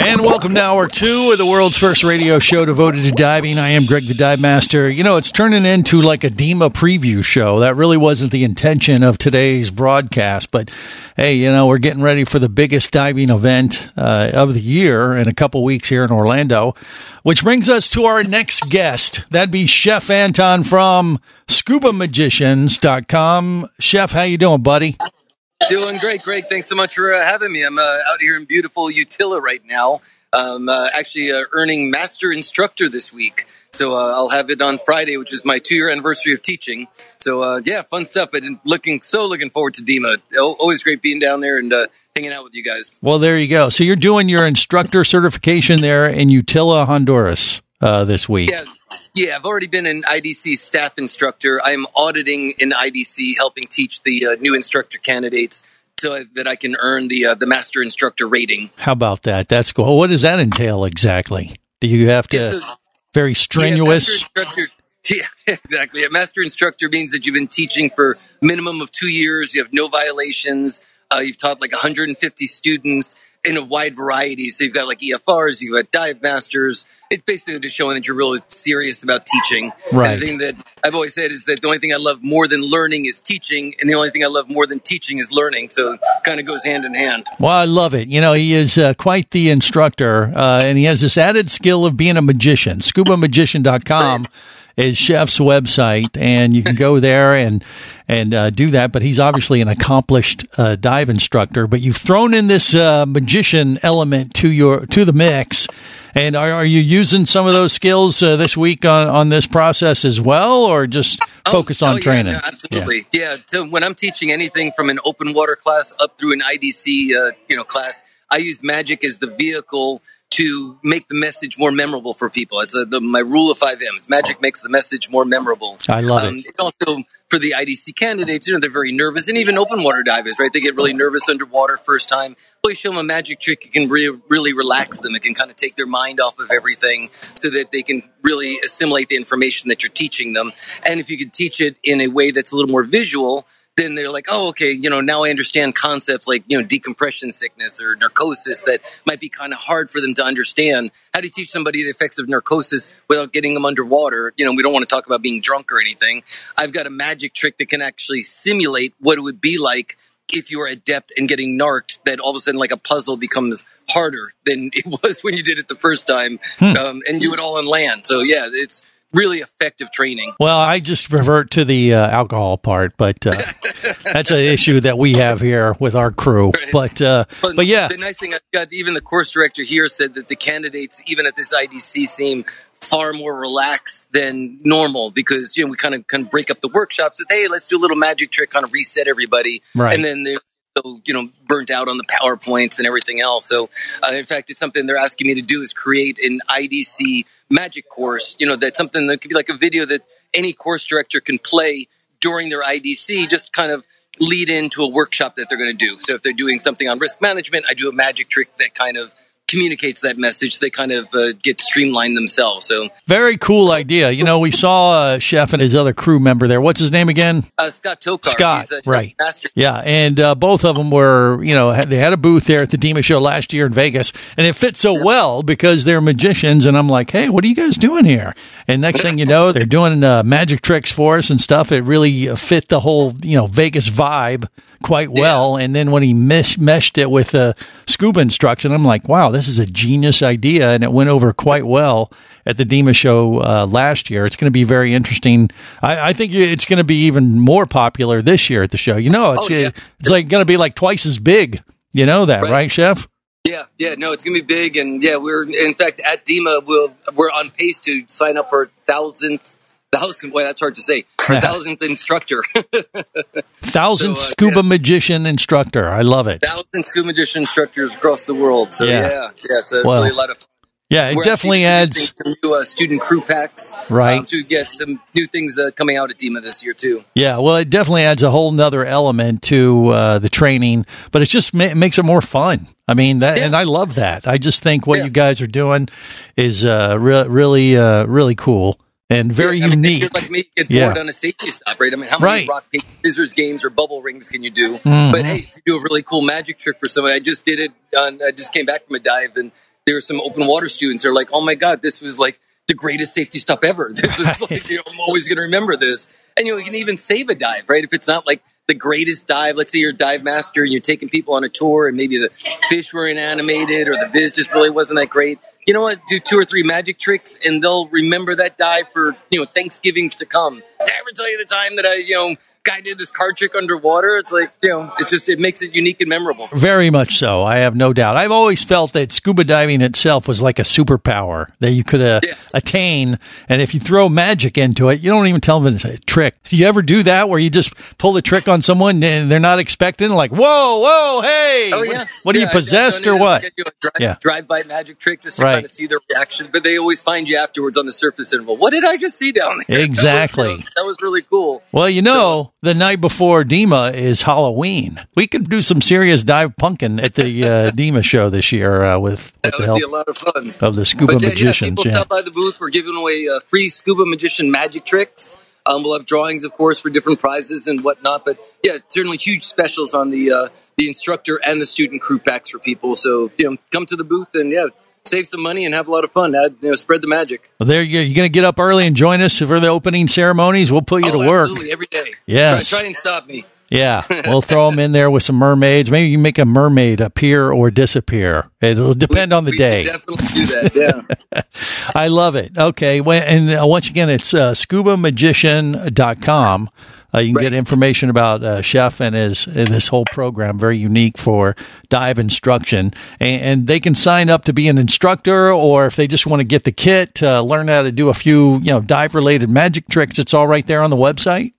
And welcome to hour two of the world's first radio show devoted to diving. I am Greg the Dive Master. You know, it's turning into like a DEMA preview show. That really wasn't the intention of today's broadcast, but hey, you know, we're getting ready for the biggest diving event uh, of the year in a couple weeks here in Orlando, which brings us to our next guest. That'd be Chef Anton from ScubaMagicians.com. Chef, how you doing, buddy? Doing great, Greg. Thanks so much for uh, having me. I'm uh, out here in beautiful Utila right now. Um, uh, actually, uh, earning master instructor this week. So uh, I'll have it on Friday, which is my two-year anniversary of teaching. So uh, yeah, fun stuff. I've looking so looking forward to DEMA. Al- Always great being down there and hanging out with you guys. Well, there you go. So you're doing your instructor certification there in Utila, Honduras uh, this week. Yeah, yeah. I've already been an IDC staff instructor. I'm auditing in IDC, helping teach the uh, new instructor candidates so that I can earn the uh, the master instructor rating. How about that? That's cool. What does that entail exactly? Do you have to a- very strenuous? Yeah, yeah, exactly. A master instructor means that you've been teaching for minimum of two years. You have no violations. Uh, you've taught like 150 students in a wide variety. So you've got like EFRs, you've got dive masters. It's basically just showing that you're really serious about teaching. Right. And the thing that I've always said is that the only thing I love more than learning is teaching, and the only thing I love more than teaching is learning. So it kind of goes hand in hand. Well, I love it. You know, he is uh, quite the instructor, uh, and he has this added skill of being a magician. ScubaMagician.com is Chef's website, and you can go there and and uh, do that. But he's obviously an accomplished uh, dive instructor. But you've thrown in this uh, magician element to your to the mix. And are, are you using some of those skills uh, this week on, on this process as well, or just focused on oh, yeah, training? no, absolutely. Yeah. So when I'm teaching anything from an open water class up through an IDC, uh, you know, class, I use magic as the vehicle to make the message more memorable for people. It's uh the, my rule of five M's. Magic makes the message more memorable. I love Um, it. and also for the IDC candidates, you know, they're very nervous, and even open water divers, right? They get really nervous underwater first time. Well, you show them a magic trick, it can re- really relax them. It can kind of take their mind off of everything, so that they can really assimilate the information that you're teaching them. And if you can teach it in a way that's a little more visual, then they're like, oh, okay, you know, now I understand concepts like, you know, decompression sickness or narcosis that might be kind of hard for them to understand. How do you teach somebody the effects of narcosis without getting them underwater? You know, we don't want to talk about being drunk or anything. I've got a magic trick that can actually simulate what it would be like if you were adept in getting narked, that all of a sudden, like a puzzle becomes harder than it was when you did it the first time, um, and you it all on land. So, yeah, it's really effective training. Well, I just revert to the uh, alcohol part, but uh, that's an issue that we have here with our crew. But uh, but yeah, the nice thing I've got, even the course director here said that the candidates, even at this IDC, seem far more relaxed than normal because you know we kind of kind of break up the workshops. That hey, let's do a little magic trick, kind of reset everybody, Right. and then they're so you know burnt out on the powerpoints and everything else. So uh, in fact, it's something they're asking me to do is create an IDC magic course. You know, that's something that could be like a video that any course director can play during their IDC, just kind of lead into a workshop that they're going to do. So if they're doing something on risk management, I do a magic trick that kind of communicates that message. They kind of uh, get streamlined themselves. So very cool idea. You know, we saw uh, Chef and his other crew member there. What's his name again? uh, Scott Tokar, Scott, he's a right. master. Yeah, and uh, both of them were, you know, had, they had a booth there at the DEMA show last year in Vegas, and it fit so well because they're magicians. And I'm like, hey, what are you guys doing here? And next thing you know, they're doing uh, magic tricks for us and stuff. It really uh, fit the whole, you know, Vegas vibe quite well. And then when he mesh, meshed it with uh, scuba instruction, I'm like, wow, this is a genius idea. And it went over quite well at the DEMA show uh, last year. It's going to be very interesting. I, I think it's going to be even more popular this year at the show. You know, it's, Oh, yeah. it's like going to be like twice as big. You know that, Right. right, Chef? Yeah, yeah, no, it's gonna be big, and yeah, we're in fact at DEMA. We'll we're on pace to sign up for thousandth, thousand. Boy, that's hard to say. Our thousandth instructor, Thousandth So, uh, scuba yeah. magician instructor. I love it. thousand scuba magician instructors across the world. So Yeah. yeah, yeah, it's a Well, really a lot of. Yeah, it We're definitely adds. new, uh, student crew packs, Right. um, to get some new things uh, coming out at DEMA this year too. Yeah, well, it definitely adds a whole nother element to uh, the training, but it just ma- makes it more fun. I mean, that, Yeah. and I love that. I just think what Yeah. you guys are doing is uh, re- really, uh, really cool and very Yeah, I mean, unique. like me, get Yeah. bored on a safety stop, right? I mean, how many Right. rock paper scissors games or bubble rings can you do? Mhm. But hey, you do a really cool magic trick for someone. I just did it. On, I just came back from a dive, and there were some open water students. They're like, "Oh my god, this was like the greatest safety stop ever. This was like, you know, I'm always going to remember this." And you know, you can even save a dive, right? If it's not like the greatest dive, let's say you're a dive master and you're taking people on a tour, and maybe the fish were inanimated or the viz just really wasn't that great. You know what? Do two or three magic tricks, and they'll remember that dive for you know Thanksgivings to come. Did I ever tell you the time that I you know guy did this card trick underwater? It's like you know, it's just it makes it unique and memorable. Very much so. I have no doubt. I've always felt that scuba diving itself was like a superpower that you could uh, Yeah. attain. And if you throw magic into it, you don't even tell them it's a trick. Do you ever do that where you just pull the trick on someone and they're not expecting? Like, whoa, whoa, hey, Oh what- yeah. what, are Yeah, you I've- I've possessed or what? You drive, Yeah. drive-by magic trick just to Right. kind of see their reaction. But they always find you afterwards on the surface interval. What did I just see down there? Exactly. That was, that was really cool. Well, you know, the night before DEMA is Halloween. We could do some serious dive punkin at the uh, DEMA show this year uh, with, with That the would help be a lot of fun. of the scuba But yeah, yeah, magicians. people Yeah, stop by the booth. We're giving away uh, free scuba magician magic tricks. Um, we'll have drawings, of course, for different prizes and whatnot. But yeah, certainly huge specials on the uh, the instructor and the student crew packs for people. So you know, come to the booth and yeah, save some money and have a lot of fun. Add, you know, spread the magic. Well, there you go. You're going to get up early and join us for the opening ceremonies. We'll put you oh, to work. absolutely every day. Yes. try, try and stop me. Yeah, we'll throw them in there with some mermaids. Maybe you make a mermaid appear or disappear. It'll depend on the We day. Definitely do that. Yeah. I love it. Okay. And uh, once again, it's uh, scubamagician.com. Uh, you can get information about uh, Chef and his and this whole program, very unique for dive instruction. And, and they can sign up to be an instructor, or if they just want to get the kit, uh, learn how to do a few, you know, dive related magic tricks. It's all right there on the website.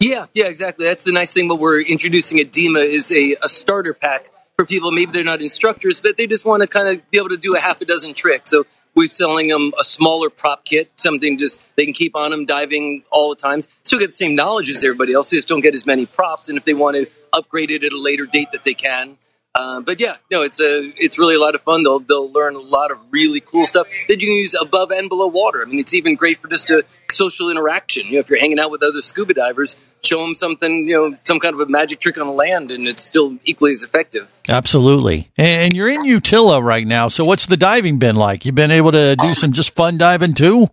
Yeah, yeah, exactly. That's the nice thing. What we're introducing at DEMA is a, a starter pack for people. Maybe they're not instructors, but they just want to kind of be able to do a half a dozen tricks. So we're selling them a smaller prop kit, something just they can keep on them diving all the times. Still get the same knowledge as everybody else. They just don't get as many props. And if they want to upgrade it at a later date, that they can. Uh, but yeah, no, it's a it's really a lot of fun. They'll they'll learn a lot of really cool stuff that you can use above and below water. I mean, it's even great for just a social interaction. You know, if you're hanging out with other scuba divers, show them something, you know, some kind of a magic trick on the land, and it's still equally as effective. Absolutely. And you're in Utila right now. So what's the diving been like? You've been able to do some just fun diving too?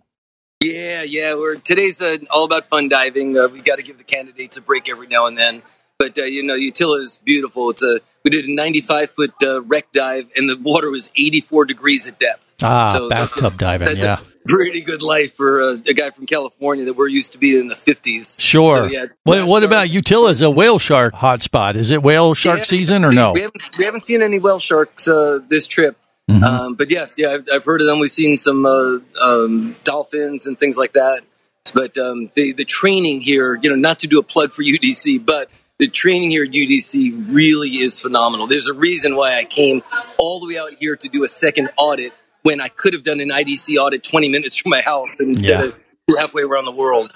Yeah, yeah. We're today's uh, all about fun diving. Uh, we got to give the candidates a break every now and then. But uh, you know, Utila is beautiful. It's a we did a 95 foot uh, wreck dive, and the water was 84 degrees at depth. Ah, So bathtub diving. Yeah. a pretty good life for uh, a guy from California that we're used to be in the 50s. Sure. So, yeah, what, what about Utila as a whale shark hotspot? Is it whale shark Yeah, season or no? We haven't, we haven't seen any whale sharks uh, this trip. Mm-hmm. Um, but yeah, yeah, I've, I've heard of them. We've seen some uh, um, dolphins and things like that. But um, the the training here, you know, not to do a plug for UDC, but the training here at UDC really is phenomenal. There's a reason why I came all the way out here to do a second audit when I could have done an IDC audit 20 minutes from my house and Yeah. it halfway around the world.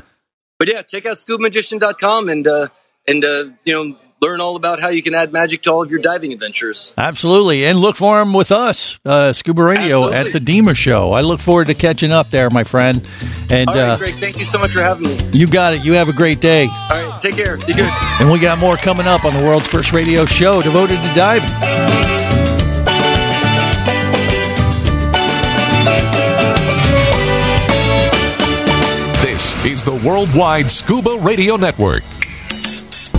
But yeah, check out scubamagician.com and uh, and uh, you know learn all about how you can add magic to all of your diving adventures. Absolutely. And look for him with us, uh, Scuba Radio Absolutely. at the Dema Show. I look forward to catching up there, my friend. And All right, uh, Greg, thank you so much for having me. you got it. You have a great day. All right, take care. Be good. And we got more coming up on the world's first radio show devoted to diving. The Worldwide Scuba Radio Network.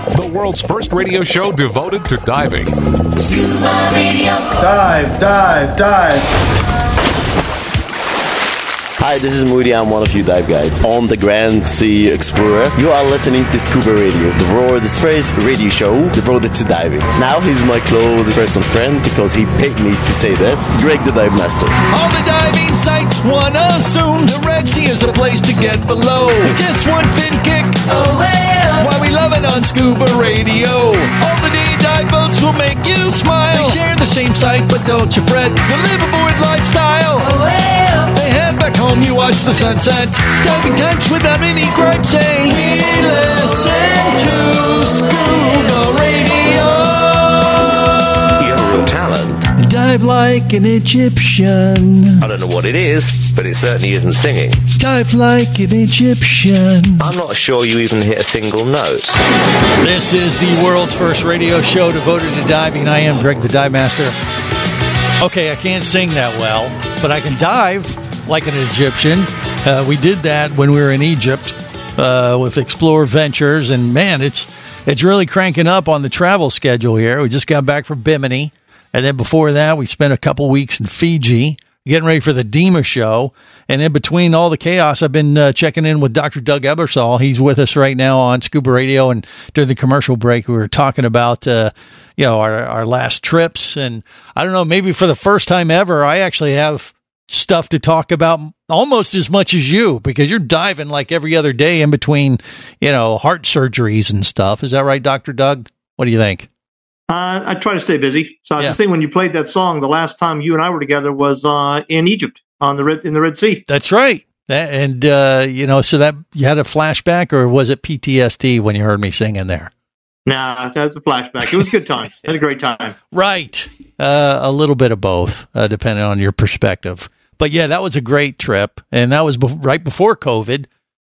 The world's first radio show devoted to diving. Scuba Radio. Dive, dive, dive. Hi, this is Moody. I'm one of you dive guides on the Grand Sea Explorer. You are listening to Scuba Radio, the world's first radio show devoted to diving. Now he's my close personal friend because he picked me to say this. Greg the Dive Master. All the diving sites, one assumes the Red Sea is a place to get below. Just one fin kick away. We love it on Scuba Radio. All the day dive boats will make you smile. They share the same site, but don't you fret. The liveaboard lifestyle. Oh, they head back home, you watch the sunset. Diving times without any gripes. Say, we listen to Scuba Dive like an Egyptian. I don't know what it is, but it certainly isn't singing. Dive like an Egyptian. I'm not sure you even hit a single note. This is the world's first radio show devoted to diving. I am Greg the Dive Master. Okay, I can't sing that well, but I can dive like an Egyptian. Uh, we did that when we were in Egypt uh, with Explorer Ventures, and man, it's it's really cranking up on the travel schedule here. We just got back from Bimini, and then before that, we spent a couple weeks in Fiji getting ready for the DEMA show. And in between all the chaos, I've been uh, checking in with Dr. Doug Ebersole. He's with us right now on Scuba Radio. And during the commercial break, we were talking about, uh, you know, our, our last trips. And I don't know, maybe for the first time ever, I actually have stuff to talk about almost as much as you because you're diving like every other day in between, you know, heart surgeries and stuff. Is that right, Dr. Doug? What do you think? Uh, I try to stay busy. So I was Yeah. just thinking when you played that song, the last time you and I were together was uh, in Egypt on the Red in the Red Sea. That's right. That, and, uh, you know, so that you had a flashback or was it PTSD when you heard me singing there? Nah, that's a flashback. It was a good time. Had a great time. Right. Uh, a little bit of both, uh, depending on your perspective. But yeah, that was a great trip, and that was bef- right before COVID,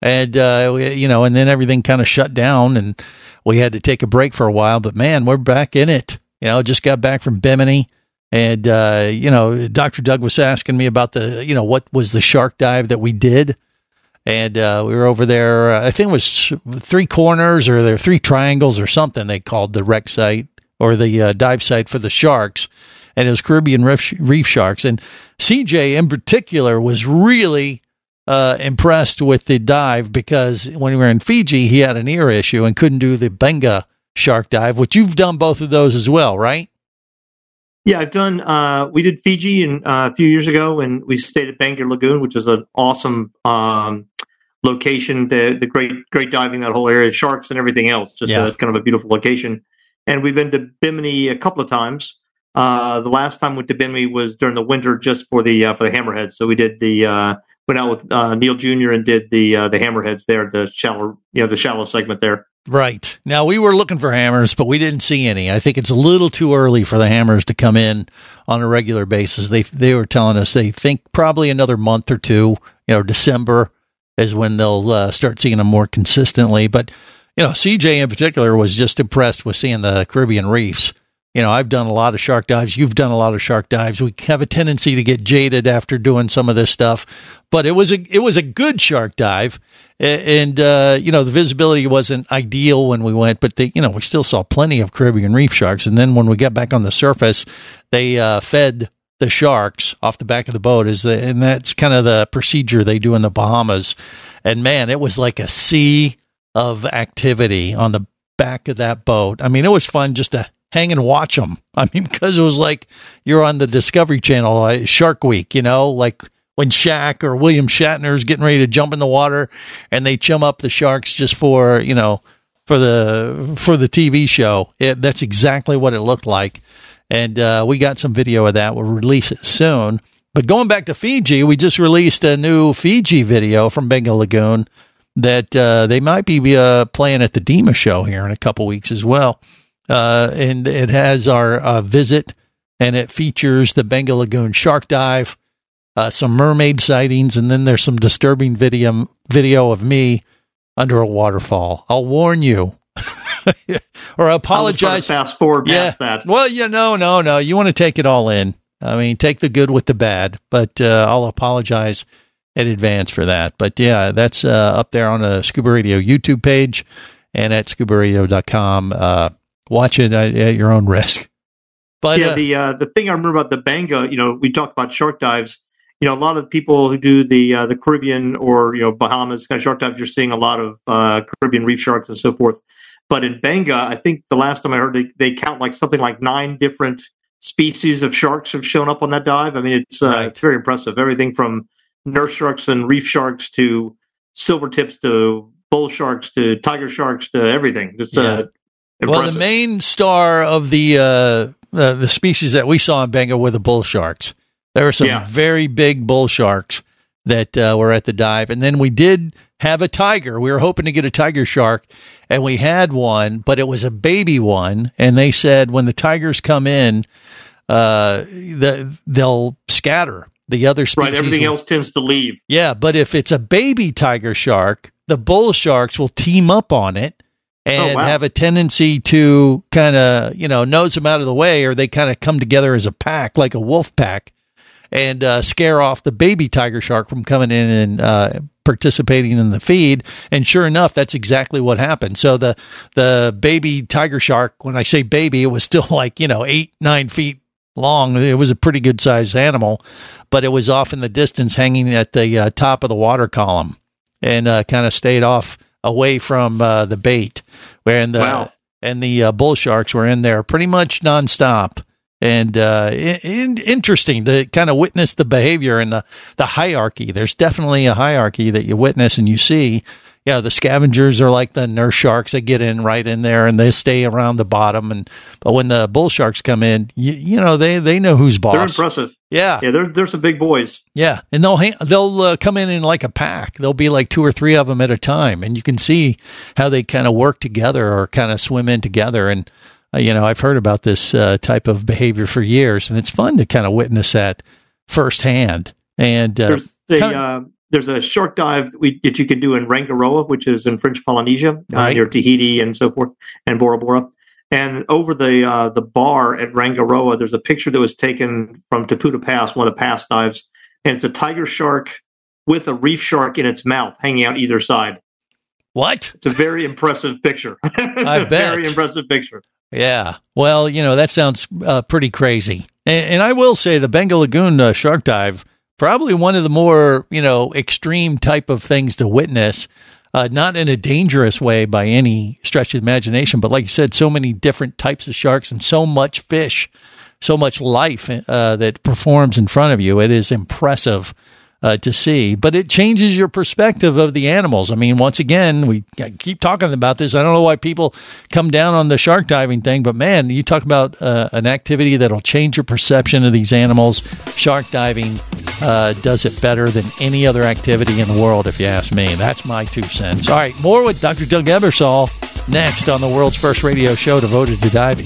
and uh, we, you know, and then everything kind of shut down, and we had to take a break for a while. But man, we're back in it. You know, just got back from Bimini, and uh, you know, Doctor Doug was asking me about the, you know, what was the shark dive that we did, and uh, we were over there. Uh, I think it was three corners or there three triangles or something they called the wreck site or the uh, dive site for the sharks. and it was Caribbean reef, reef sharks. And CJ in particular was really uh, impressed with the dive because when we were in Fiji, he had an ear issue and couldn't do the Beqa shark dive, which you've done both of those as well, right? Yeah, I've done. Uh, we did Fiji in, uh, a few years ago, and we stayed at Beqa Lagoon, which is an awesome um, location. The the great great diving that whole area, sharks and everything else. Just Yeah. a, kind of a beautiful location. And we've been to Bimini a couple of times. Uh, the last time we went to Bimini was during the winter, just for the uh, for the hammerheads. So we did the uh, went out with uh, Neil Jr. and did the uh, the hammerheads there, the shallow you know the shallow segment there. Right. Now we were looking for hammers, but we didn't see any. I think it's a little too early for the hammers to come in on a regular basis. They they were telling us they think probably another month or two, you know, December is when they'll uh, start seeing them more consistently. But you know, CJ in particular was just impressed with seeing the Caribbean reefs. You know, I've done a lot of shark dives. You've done a lot of shark dives. We have a tendency to get jaded after doing some of this stuff, but it was a it was a good shark dive, and uh, you know the visibility wasn't ideal when we went, but you know we still saw plenty of Caribbean reef sharks. And then when we got back on the surface, they uh, fed the sharks off the back of the boat, is the and that's kind of the procedure they do in the Bahamas. And man, it was like a sea of activity on the back of that boat. I mean, it was fun just to hang and watch them. I mean, because it was like you're on the Discovery Channel, Shark Week, you know, like when Shaq or William Shatner's getting ready to jump in the water and they chum up the sharks just for, you know, for the for the TV show. It, that's exactly what it looked like. And uh, we got some video of that. We'll release it soon. But going back to Fiji, we just released a new Fiji video from Beqa Lagoon that uh, they might be uh, playing at the DEMA show here in a couple weeks as well. Uh, and it has our uh, visit, and it features the Beqa Lagoon shark dive, uh, some mermaid sightings, and then there's some disturbing video video of me under a waterfall. I'll warn you, or I apologize. fast forward Yeah. that. Well, yeah, no, no, no. You want to take it all in. I mean, take the good with the bad, but uh, I'll apologize in advance for that. But yeah, that's uh, up there on the Scuba Radio YouTube page and at scubaradio.com. Uh, watch it at, at your own risk. But yeah, uh, the uh, the thing I remember about the Beqa, you know, we talked about shark dives. You know, a lot of people who do the uh, the Caribbean or you know Bahamas kind of shark dives, you're seeing a lot of uh, Caribbean reef sharks and so forth. But in Beqa, I think the last time I heard, they, they count like something like nine different species of sharks have shown up on that dive. I mean, it's uh, it's very impressive. Everything from nurse sharks and reef sharks to silver tips to bull sharks to tiger sharks to everything. It's uh, well, impressive. the main star of the uh, uh, the species that we saw in Beqa were the bull sharks. There were some Yeah. very big bull sharks that uh, were at the dive, and then we did have a tiger. We were hoping to get a tiger shark, and we had one, but it was a baby one. And they said when the tigers come in, uh, the, they'll scatter. The other species right, everything will- else tends to leave. yeah, but if it's a baby tiger shark, the bull sharks will team up on it and Oh, wow. have a tendency to kind of, you know, nose them out of the way or they kind of come together as a pack, like a wolf pack, and uh, scare off the baby tiger shark from coming in and uh, participating in the feed. And sure enough, that's exactly what happened. So the the baby tiger shark, when I say baby, it was still like you know eight nine feet long. It was a pretty good sized animal, but it was off in the distance, hanging at the uh, top of the water column, and uh, kind of stayed off away from uh, the bait. Where the Wow. and the uh, bull sharks were in there pretty much nonstop. And uh, in, interesting to kind of witness the behavior and the, the hierarchy. There's definitely a hierarchy that you witness and you see. You know, the scavengers are like the nurse sharks. that get in right in there and they stay around the bottom. And but when the bull sharks come in, you, you know they they know who's boss. They're impressive. Yeah, Yeah, they're they're some big boys. yeah, and they'll hang, they'll uh, come in in like a pack. There'll be like two or three of them at a time, and you can see how they kind of work together or kind of swim in together. And uh, you know, I've heard about this uh, type of behavior for years, and it's fun to kind of witness that firsthand. And uh, There's uh, there's a shark dive that, we, that you can do in Rangiroa, which is in French Polynesia, uh, near Tahiti and so forth, and Bora Bora. And over the uh, the bar at Rangiroa, there's a picture that was taken from Tiputa Pass, one of the pass dives, and it's a tiger shark with a reef shark in its mouth, hanging out either side. what? It's a very impressive picture. I bet. Very impressive picture. Yeah. Well, you know, that sounds uh, pretty crazy. And, and I will say the Beqa Lagoon uh, shark dive, probably one of the more, you know, extreme type of things to witness. Uh, not in a dangerous way by any stretch of imagination, but like you said, so many different types of sharks and so much fish, so much life uh, that performs in front of you. It is impressive uh, to see, but it changes your perspective of the animals. I mean, once again, we keep talking about this. I don't know why people come down on the shark diving thing, but man, you talk about uh, an activity that'll change your perception of these animals. Shark diving uh, does it better than any other activity in the world, if you ask me. That's my two cents. All right, more with Dr. Doug Ebersole next on the world's first radio show devoted to diving.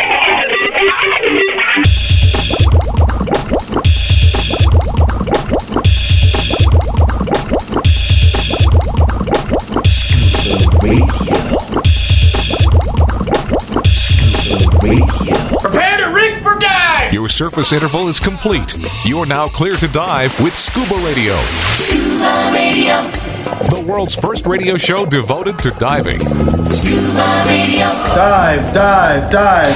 Your surface interval is complete. You're now clear to dive with Scuba Radio. Scuba Radio. The world's first radio show devoted to diving. Scuba Radio. Dive, dive, dive.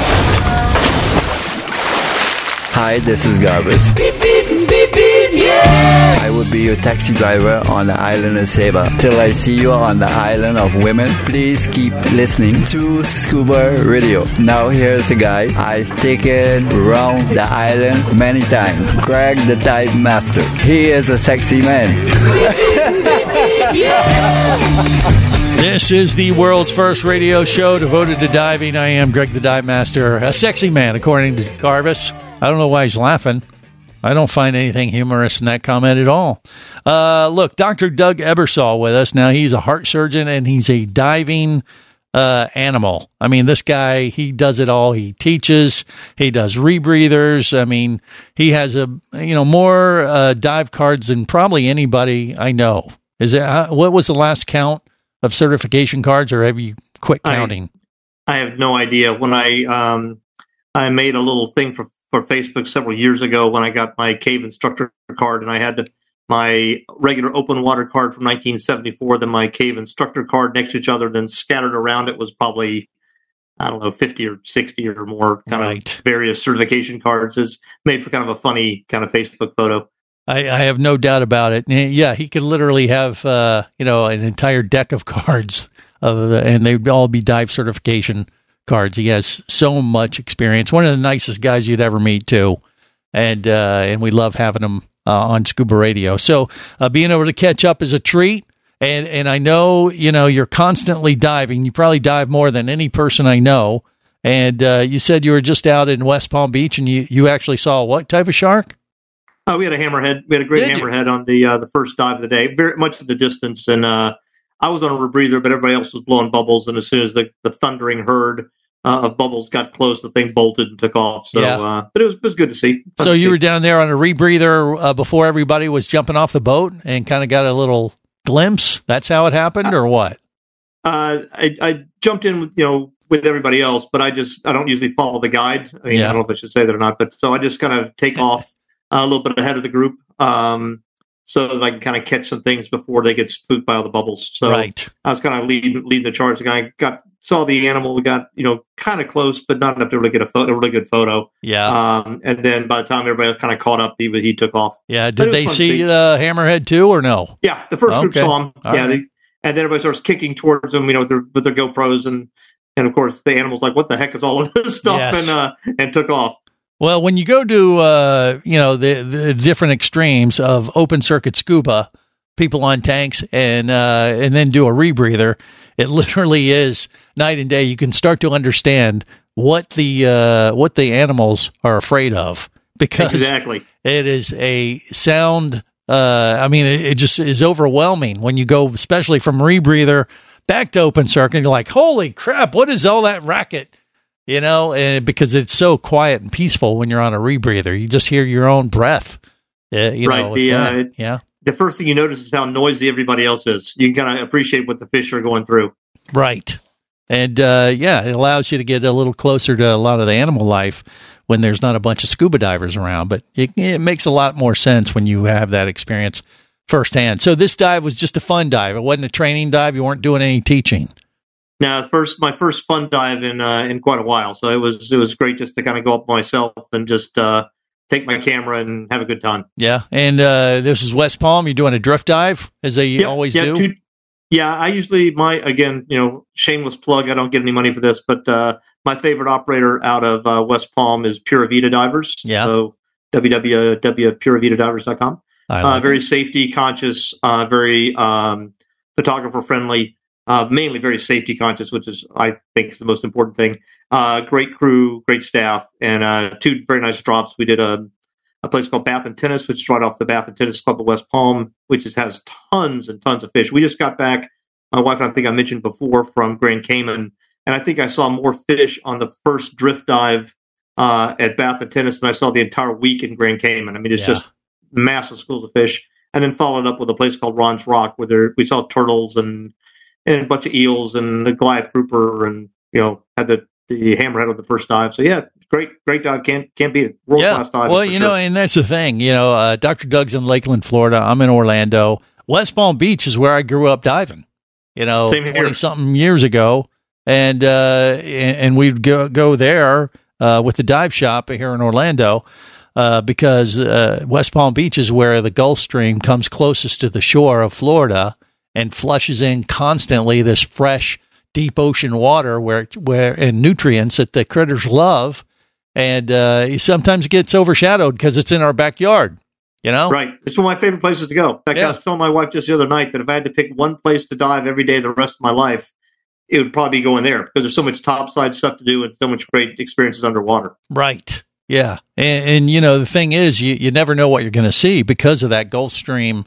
Hi, this is Garvis. Beep, beep, beep, beep, yeah! I will be your taxi driver on the island of Saba. Till I see you on the island of women, please keep listening to Scuba Radio. Now here's a guy I've taken around the island many times. Greg the Dive Master. He is a sexy man. This is the world's first radio show devoted to diving. I am Greg the Dive Master, a sexy man, according to Garvis. I don't know why he's laughing. I don't find anything humorous in that comment at all. Uh, look, Dr. Doug Ebersole with us. Now, he's a heart surgeon and he's a diving uh, animal. I mean, this guy, he does it all. He teaches, he does rebreathers. I mean, he has a, you know, more uh, dive cards than probably anybody I know. Is it, uh, what was the last count of certification cards or have you quit counting? I have no idea. When I um, I made a little thing for, for Facebook several years ago when I got my cave instructor card, and I had my regular open water card from 1974, then my cave instructor card next to each other. Then scattered around it was probably I don't know 50 or 60 or more kind Right. of various certification cards. It's made for kind of a funny kind of Facebook photo. I, I have no doubt about it. Yeah, he could literally have uh, you know an entire deck of cards, of and they'd all be dive certification cards. He has so much experience. One of the nicest guys you'd ever meet too, and uh, and we love having him uh, on Scuba Radio. So uh, being able to catch up is a treat. And and I know you know you're constantly diving. You probably dive more than any person I know. And uh, you said you were just out in West Palm Beach, and you you actually saw what type of shark? Oh, we had a hammerhead. We had a great Did you? hammerhead on the uh, the first dive of the day, very much to the distance. And uh, I was on a rebreather, but everybody else was blowing bubbles. And as soon as the, the thundering herd uh, of bubbles got close, the thing bolted and took off. So, Yeah. uh, but it was it was good to see. Fun So to you see. were down there on a rebreather uh, before everybody was jumping off the boat and kind of got a little glimpse. That's how it happened, or what? Uh, I, I jumped in with you know with everybody else, but I just I don't usually follow the guide. I mean, Yeah. I don't know if I should say that or not, but so I just kind of take off a little bit ahead of the group. Um, so that I can kind of catch some things before they get spooked by all the bubbles. So Right. I was kind of leading leading the charge. And I got saw the animal, we got you know kind of close, but not enough to really get a, photo, a really good photo. Yeah. Um, and then by the time everybody kind of caught up, he he took off. Yeah. Did they see uh, Hammerhead too, or no? Yeah, the first group saw him. All yeah, right. they, and then everybody starts kicking towards them, you know, with their with their GoPros, and and of course the animal's like, "What the heck is all of this stuff?" Yes. and uh, and took off. Well, when you go to uh, you know the, the different extremes of open circuit scuba, people on tanks, and uh, and then do a rebreather, it literally is night and day. You can start to understand what the uh, what the animals are afraid of because Exactly. it is a sound. Uh, I mean, it, it just is overwhelming when you go, especially from rebreather back to open circuit. You're like, holy crap! What is all that racket? You know, and because it's so quiet and peaceful when you're on a rebreather, you just hear your own breath. Uh, you right. know, the uh, yeah, the first thing you notice is how noisy everybody else is. You can kind of appreciate what the fish are going through. right. And uh, yeah, it allows you to get a little closer to a lot of the animal life when there's not a bunch of scuba divers around. But it, it makes a lot more sense when you have that experience firsthand. So this dive was just a fun dive. It wasn't a training dive. You weren't doing any teaching. Now, first my first fun dive in uh, in quite a while, so it was it was great just to kind of go up myself and just uh, take my camera and have a good time. Yeah. And uh, this is West Palm. You're doing a drift dive as they Yeah, always yeah, do. two- yeah, I usually my again, you know, shameless plug. I don't get any money for this, but uh, my favorite operator out of uh, West Palm is Pura Vida Divers. Yeah. So www.puravidadivers.com. Uh, very safety conscious, uh, very um, photographer friendly, uh, mainly very safety conscious, which is I think is the most important thing. Uh, great crew, great staff, and uh, two very nice drops. We did a a place called Bath and Tennis, which is right off the Bath and Tennis Club of West Palm, which just has tons and tons of fish. We just got back. My wife and I think I mentioned before from Grand Cayman, and I think I saw more fish on the first drift dive uh, at Bath and Tennis than I saw the entire week in Grand Cayman. I mean, it's Yeah. just massive schools of fish. And then followed up with a place called Ron's Rock, where there, we saw turtles and and a bunch of eels and the Goliath grouper, and you know had the the hammerhead on the first dive. So yeah, great great dive. Can't can't beat it. World class dive. Well, you sure. know, and that's the thing. You know, uh, Dr. Doug's in Lakeland, Florida. I'm in Orlando. West Palm Beach is where I grew up diving. You know, twenty something years ago, and uh, and and we'd go go there uh, with the dive shop here in Orlando. Uh, because uh, West Palm Beach is where the Gulf Stream comes closest to the shore of Florida and flushes in constantly this fresh, deep ocean water where where and nutrients that the critters love and uh, it sometimes gets overshadowed because it's in our backyard. You know, Right. It's one of my favorite places to go. In fact, I was telling my wife just the other night that if I had to pick one place to dive every day the rest of my life, it would probably be going there because there's so much topside stuff to do and so much great experiences underwater. Right. Yeah, and, and you know the thing is, you you never know what you're going to see because of that Gulf Stream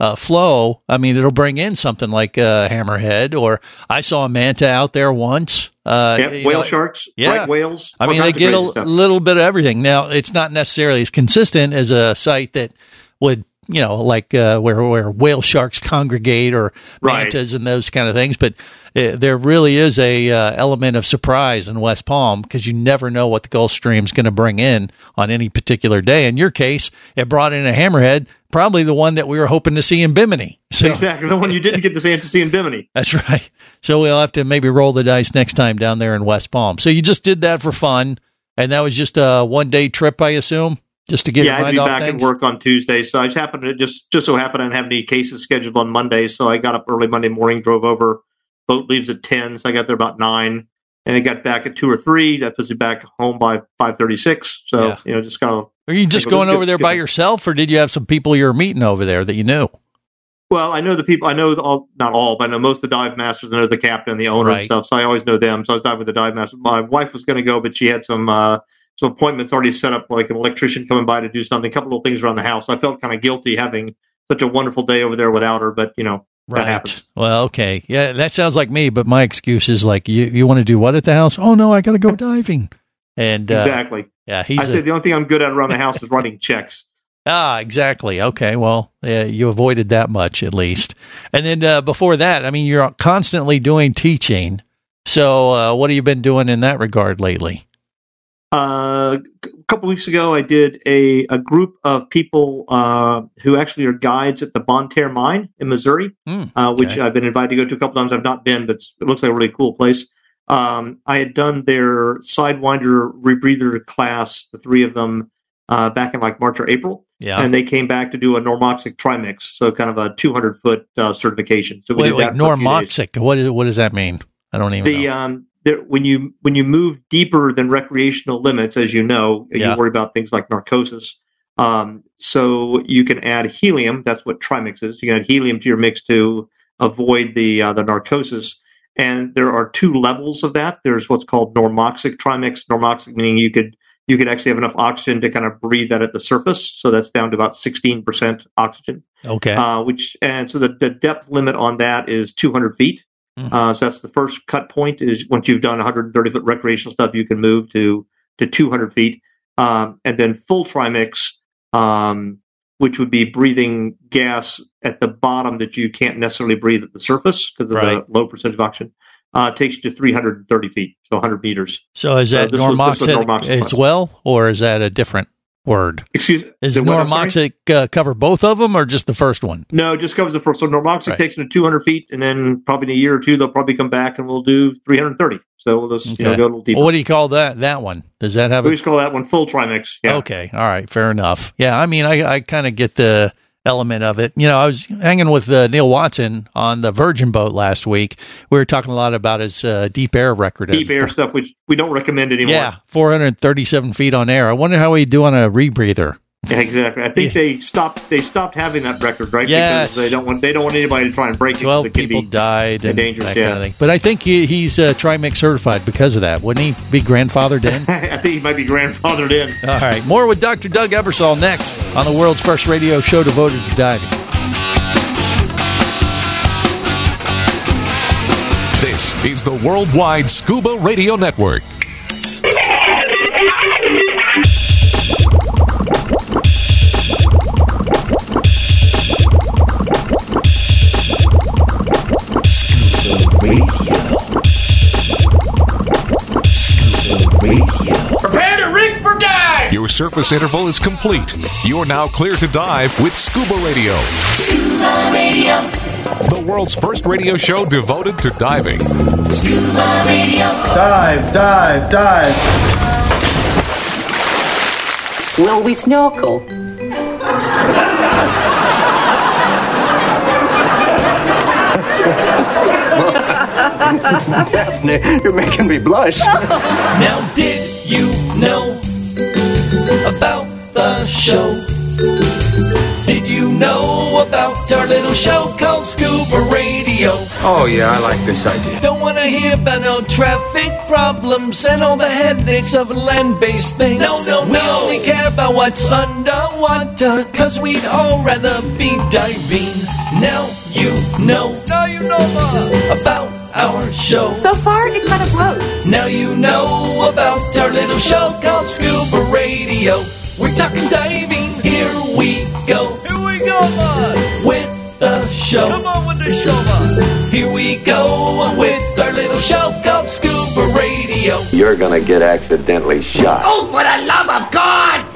uh, flow. I mean, it'll bring in something like uh, hammerhead, or I saw a manta out there once. Uh, yeah, whale know, sharks, yeah. right whales. I mean, they get a stuff. little bit of everything. Now, it's not necessarily as consistent as a site that would, you know, like uh, where where whale sharks congregate or Right. mantas and those kind of things. But uh, there really is a uh, element of surprise in West Palm because you never know what the Gulf Stream's going to bring in on any particular day. In your case, it brought in a hammerhead, probably the one that we were hoping to see in Bimini. So exactly the one you didn't get the chance to see in Bimini. that's right. So we'll have to maybe roll the dice next time down there in West Palm. So you just did that for fun, and that was just a one day trip, I assume, just to get yeah, I your had to mind be back things. at work on Tuesday, so I just happened to just just so happened I didn't have any cases scheduled on Monday, so I got up early Monday morning, drove over. Boat leaves at ten, so I got there about nine, and it got back at two or three. That puts me back home by five thirty six. So Yeah. you know, just kind of. Are you just going over there by yourself, or did you have some people you were meeting over there that you knew? Well, I know the people. I know the, all, not all, but I know most of the dive masters. I know the captain, the owner, Right. and stuff. So I always know them. So I was diving with the dive master. My wife was going to go, but she had some uh, some appointments already set up, like an electrician coming by to do something, a couple of things around the house. I felt kind of guilty having such a wonderful day over there without her. But you know, happens. Well, okay. Yeah, that sounds like me, but my excuse is like, you, you want to do what at the house? Oh, no, I got to go diving. And uh, exactly. Yeah, he's I a- said the only thing I'm good at around the house is writing checks. Ah, exactly. Okay. Well, yeah, you avoided that much at least. And then uh, before that, I mean, you're constantly doing teaching. So, uh, what have you been doing in that regard lately? Uh, couple weeks ago, I did a, a group of people uh, who actually are guides at the Bonne Terre Mine in Missouri, Mm, uh, which okay. I've been invited to go to a couple times. I've not been, but it looks like a really cool place. Um, I had done their Sidewinder rebreather class, the three of them, uh, back in like March or April. Yeah. And they came back to do a normoxic trimix, so kind of a 200 foot uh, certification. So we Wait, did wait, that for a few days. normoxic. What is what does that mean? I don't even the know. um there, when you when you move deeper than recreational limits, as you know, Yeah. you worry about things like narcosis. Um, so you can add helium. That's what trimix is. You can add helium to your mix to avoid the uh, the narcosis. And there are two levels of that. There's what's called normoxic trimix. Normoxic meaning you could you could actually have enough oxygen to kind of breathe that at the surface. So that's down to about 16% oxygen. Okay. Uh, which and so the, the depth limit on that is 200 feet. Mhm. Uh, so that's the first cut point. Is once you've done 130 foot recreational stuff, you can move to to 200 feet, um, and then full trimix, um, which would be breathing gas at the bottom that you can't necessarily breathe at the surface because of Right. the low percentage of oxygen. Uh, takes you to 330 feet, so 100 meters. so is that was- normoxic, normoxic as well, or is that a different word? Excuse Is the what, I'm sorry? normoxic uh, cover both of them, or just the first one? No, it just covers the first. So normoxic Right. takes them to 200 feet, and then probably in a year or two they'll probably come back and we'll do 330. So we'll just you know go a little deeper. Well, what do you call that? That one? Does that have we a just call that one full trimix. Yeah. Okay. All right. Fair enough. Yeah. I mean, I, I kind of get the element of it. You know, I was hanging with uh, Neil Watson on the Virgin boat last week. We were talking a lot about his uh, deep air record. Deep air stuff, which we don't recommend anymore. Yeah. 437 feet on air. I wonder how he'd do on a rebreather. Yeah, exactly. I think they stopped. They stopped having that record, right? Yes. Because they don't want. They don't want anybody to try and break it. 'cause 12 it can people be died and dangerous. that yeah. kind of thing. But I think he, he's uh, Trimix certified because of that. Wouldn't he be grandfathered in? I think he might be grandfathered in. All right. More with Dr. Doug Ebersole next on the world's first radio show devoted to diving. This is the Worldwide Scuba Radio Network. Prepare to rig for dive! Your surface interval is complete. You're now clear to dive with Scuba Radio, Scuba Radio, the world's first radio show devoted to diving. Scuba Radio. Dive, dive, dive. Will we snorkel? Daphne, you're making me blush. Now, did you know about the show? Did you know about our little show called Scuba Radio? Oh, yeah, I like this idea. Don't wanna hear about no traffic problems and all the headaches of a land-based thing. No, no, no. We only care about what's underwater, cause we'd all rather be diving. Now you know. Now you know more about our show. So far, it kind of floats. Now you know about our little show called Scuba Radio. We're talking diving. Here we go. Here we go, man. With the show. Come on with the show, man. Here we go with our little show called Scuba Radio. You're gonna get accidentally shot. Oh, for the love of God!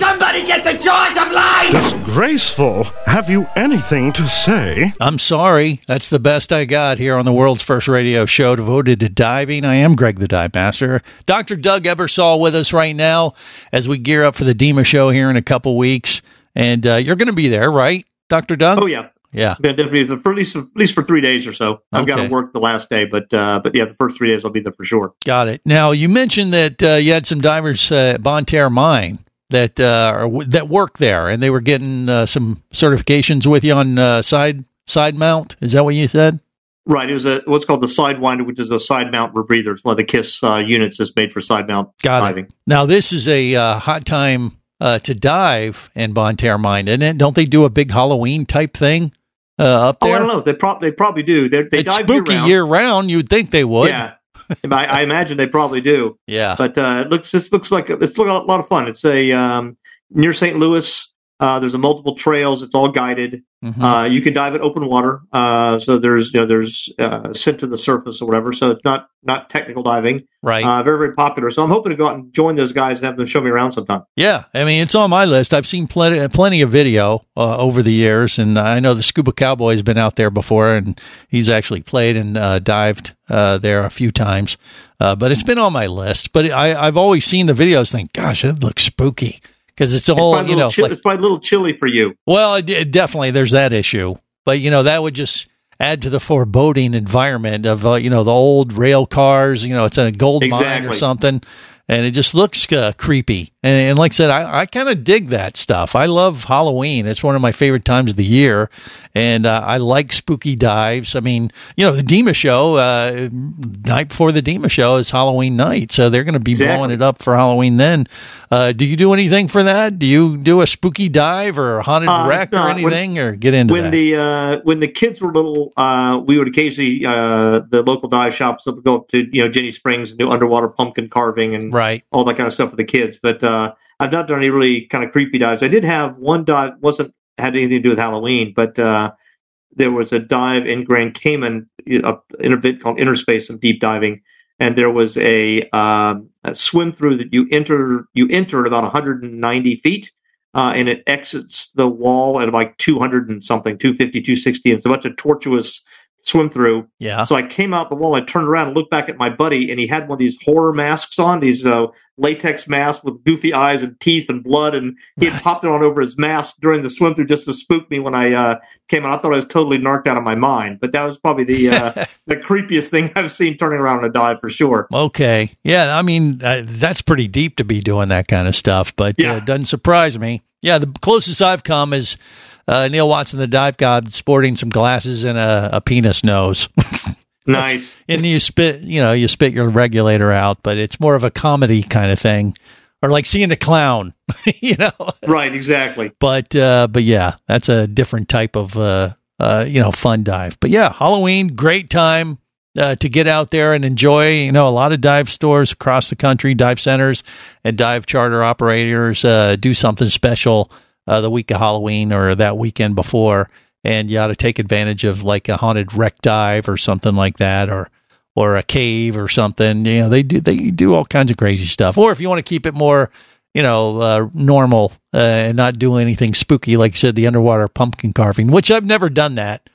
Somebody get the jaws of life! Disgraceful. Have you anything to say? I'm sorry. That's the best I got here on the world's first radio show devoted to diving. I am Greg the Dive Master. Dr. Doug Ebersole with us right now as we gear up for the DEMA show here in a couple weeks. And uh, you're going to be there, right, Dr. Doug? Oh yeah, Yeah. Yeah, definitely for at least at least for three days or so. I've got to work the last day, but uh, but yeah, the first three days I'll be there for sure. Got it. Now, you mentioned that uh, you had some divers uh, at Bonne Terre Mine that uh, that work there, and they were getting uh, some certifications with you on uh, side side mount. Is that what you said? Right, it was a what's called the Sidewinder, which is a side mount rebreather. It's one of the KISS uh, units that's made for side mount Got diving. it. Now, this is a uh, hot time uh, to dive in Bonne Terre Mine, isn't it? Don't they do a big Halloween type thing uh, up Oh. I don't know. They, pro- they probably do. They're, they It's dive spooky year-round. year round. You'd think they would. Yeah, I, I imagine they probably do. Yeah. But uh, it looks this looks like it's a lot of fun. It's a um, near St. Louis. Uh, there's a multiple trails. It's all guided. Mhm. Uh, you can dive at open water. Uh, so there's you know there's uh, scent to the surface or whatever. So it's not not technical diving. Right. Uh, very very popular. So I'm hoping to go out and join those guys and have them show me around sometime. Yeah, I mean it's on my list. I've seen plenty plenty of video uh, over the years, and I know the Scuba Cowboy has been out there before, and he's actually played and uh, dived uh, there a few times. Uh, but it's been on my list. But I, I've always seen the videos. Think, gosh, it looks spooky because it's all it's you a know. little like- it's probably a little chilly for you. well, it, it definitely there's that issue, but you know that would just add to the foreboding environment of uh, you know the old rail cars. You know, it's in a gold mine or something, and it just looks uh, creepy. And, and like I said, I, I kind of dig that stuff. I love Halloween; it's one of my favorite times of the year, and uh, I like spooky dives. I mean, you know, the DEMA show uh, night before the DEMA show is Halloween night, so they're going to be Exactly. blowing it up for Halloween. Then, uh, do you do anything for that? Do you do a spooky dive or a haunted Uh, wreck no, or when- anything, or get into when that? the uh, when the kids were little, uh, we would occasionally uh, the local dive shops would go up to you know Ginnie Springs and do underwater pumpkin carving and right. all that kind of stuff for the kids. But uh, I've not done any really kind of creepy dives. I did have one dive wasn't had anything to do with Halloween, but uh, there was a dive in Grand Cayman, you know, in a called Interspace of deep diving, and there was a, um, a swim through that you enter you enter at about 190 feet. Uh, and it exits the wall at like 200 and something, 250, 260. And it's a bunch of tortuous swim through. Yeah. So I came out the wall, I turned around and looked back at my buddy, and he had one of these horror masks on, these uh, latex masks with goofy eyes and teeth and blood, and he had popped it on over his mask during the swim through just to spook me when I uh, came out. I thought I was totally narked out of my mind, but that was probably the uh, the creepiest thing I've seen turning around on a dive for sure. Okay. Yeah, I mean, uh, that's pretty deep to be doing that kind of stuff, but uh, it doesn't surprise me. Yeah, the closest I've come is uh, Neil Watson, the dive god, sporting some glasses and a, a penis nose. Nice. and you spit, you know, you spit your regulator out, but it's more of a comedy kind of thing. Or like seeing a clown, you know. Right, exactly. But uh, but yeah, that's a different type of uh, uh, you know fun dive. But yeah, Halloween, great time uh, to get out there and enjoy. You know, a lot of dive stores across the country, dive centers, and dive charter operators uh, do something special uh, the week of Halloween or that weekend before, and you ought to take advantage of like a haunted wreck dive or something like that, or or a cave or something. You know, they do they do all kinds of crazy stuff. Or if you want to keep it more, you know, uh, normal uh, and not do anything spooky, like you said, the underwater pumpkin carving, which I've never done that.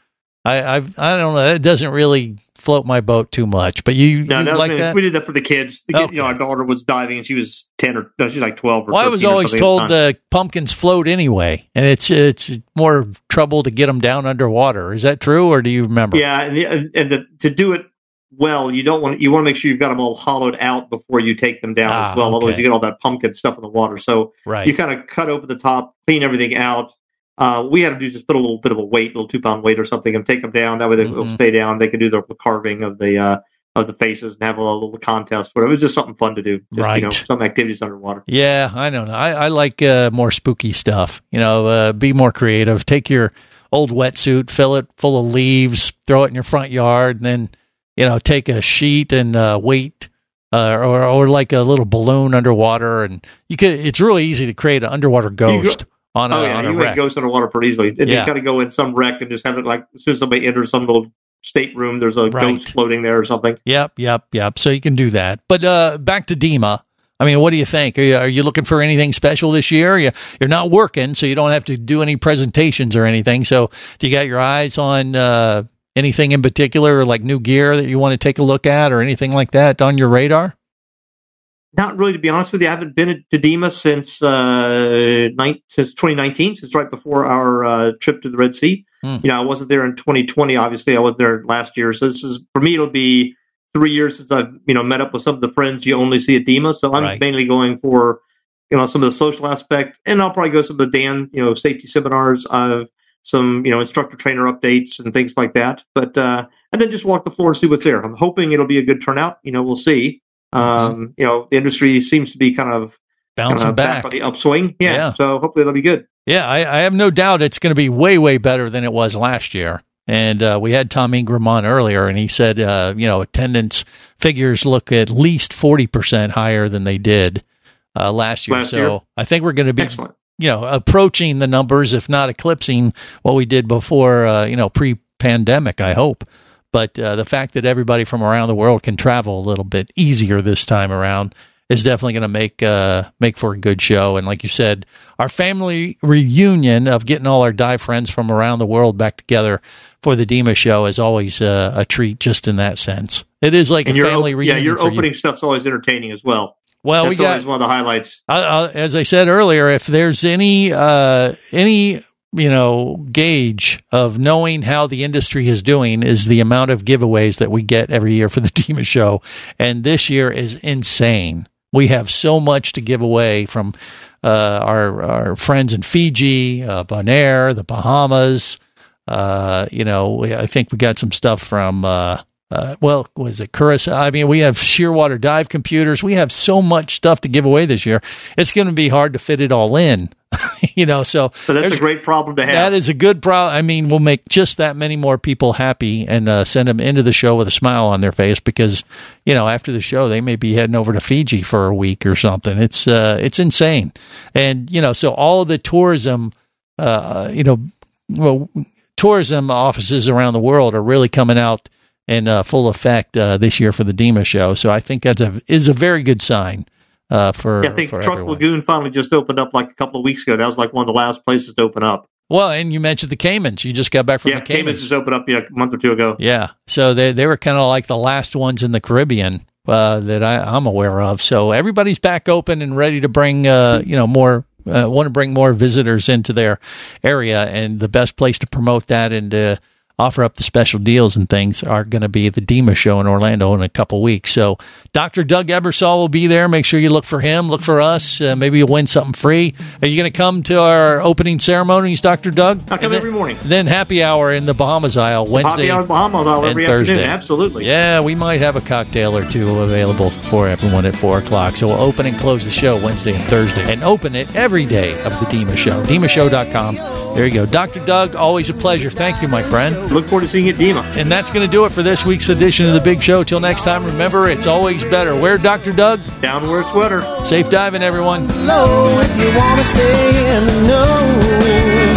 I I've, I don't know. It doesn't really float my boat too much. But you, No, you was like that? we did that for the kids. The kid, You know, our daughter was diving and she was ten or no, she's like twelve or. Well, I was always at the told the pumpkins float anyway, and it's it's more trouble to get them down underwater. Is that true, or do you remember? Yeah, and, the, and the, to do it well, you don't want you want to make sure you've got them all hollowed out before you take them down Ah, as well. Otherwise, you get all that pumpkin stuff in the water. So Right. you kind of cut open the top, clean everything out. Uh, we had them do just put a little bit of a weight, a little two pound weight or something, and take them down. That way they will Mhm. stay down. They can do the carving of the uh, of the faces and have a little contest. Whatever. It was just something fun to do. Just, You know, Right. some activities underwater. Yeah, I don't know. I, I like uh, more spooky stuff. You know, uh, be more creative. Take your old wetsuit, fill it full of leaves, throw it in your front yard, and then you know take a sheet and uh, weight, uh, or or like a little balloon underwater, and you could. It's really easy to create an underwater ghost on a oh yeah, on a you wreck. ghosts underwater pretty easily. And Yeah. you kind of go in some wreck and just have it like as soon as somebody enters some little stateroom, there's a Right. ghost floating there or something. Yep, yep, yep. So you can do that. But uh, back to DEMA. I mean, what do you think? Are you, are you looking for anything special this year? You, you're not working, so you don't have to do any presentations or anything. So do you got your eyes on uh, anything in particular, or like new gear that you want to take a look at or anything like that on your radar? Not really, to be honest with you. I haven't been at DEMA since uh, nine, since 2019, since right before our uh, trip to the Red Sea. Hmm. You know, I wasn't there in 2020. Obviously, I was there last year. So this is for me. It'll be three years since I've you know met up with some of the friends you only see at DEMA. So I'm Right. mainly going for you know some of the social aspect, and I'll probably go some of the DAN you know safety seminars. I've some you know instructor trainer updates and things like that. But uh, and then just walk the floor and see what's there. I'm hoping it'll be a good turnout. You know, we'll see. Um, You know, the industry seems to be kind of Mm-hmm. Bouncing kinda back. on the upswing. Yeah, Yeah. So hopefully that'll be good. Yeah, I, I have no doubt it's going to be way, way better than it was last year. And uh, we had Tom Ingram on earlier, and he said, uh, you know, attendance figures look at least 40% higher than they did uh, last year. Last so year? I think we're going to be Excellent. you know, approaching the numbers, if not eclipsing what we did before, uh, you know, pre pandemic, I hope. But uh, the fact that everybody from around the world can travel a little bit easier this time around is definitely going to make uh, make for a good show. And like you said, our family reunion of getting all our dive friends from around the world back together for the DEMA show is always uh, a treat, just in that sense. It is like and a your family op- reunion. yeah, your for you. opening stuff's always entertaining as well. Well, we That's got- always one of the highlights. uh, uh, as I said earlier, if there's any uh, any you know gauge of knowing how the industry is doing, is the amount of giveaways that we get every year for the DEMA Show, and this year is insane. We have so much to give away from uh, our our friends in Fiji, uh, Bonaire, the Bahamas. Uh, you know, I think we got some stuff from. Uh, well, was it Curacao? I mean, we have shearwater dive computers. We have so much stuff to give away this year. It's going to be hard to fit it all in, you know. So, But that's a great problem to have. that is a good problem. I mean, we'll make just that many more people happy and uh, send them into the show with a smile on their face because, you know, after the show they may be heading over to Fiji for a week or something. It's uh, it's insane, and you know, so all of the tourism, uh, you know, well, tourism offices around the world are really coming out in uh, full effect uh, this year for the DEMA show. So I think that's a is a very good sign uh, for. Yeah, I think Truk everyone. Lagoon finally just opened up like a couple of weeks ago. That was like one of the last places to open up. Well, and you mentioned the Caymans. You just got back from yeah, the Caymans just opened up yeah, a month or two ago. Yeah. So they they were kind of like the last ones in the Caribbean uh, that I, I'm aware of. So everybody's back open and ready to bring uh, you know more. Uh, want to bring more visitors into their area, and the best place to promote that and to offer up the special deals and things are going to be the DEMA show in Orlando in a couple weeks. So Dr. Doug Ebersole will be there. Make sure you look for him. Look for us. Uh, maybe you'll win something free. Are you going to come to our opening ceremonies, Dr. Doug? I come And every morning. Then happy hour in the Bahamas Isle Wednesday. Happy hour Bahamas Isle every Thursday. afternoon. Absolutely. Yeah, we might have a cocktail or two available for everyone at four o'clock. So we'll open and close the show Wednesday and Thursday, and open it every day of the DEMA Show. DEMAShow.com. There you go, Dr. Doug. Always a pleasure. Thank you, my friend. Look forward to seeing you at DEMA. And that's going to do it for this week's edition of the Big Show. Till next time, remember it's always better. Where Dr. Doug? Down to where it's wetter. Safe diving, everyone. low if you want to stay in the know.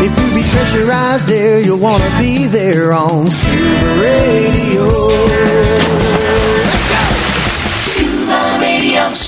If you be pressurized there, you'll want to be there on Scuba Radio.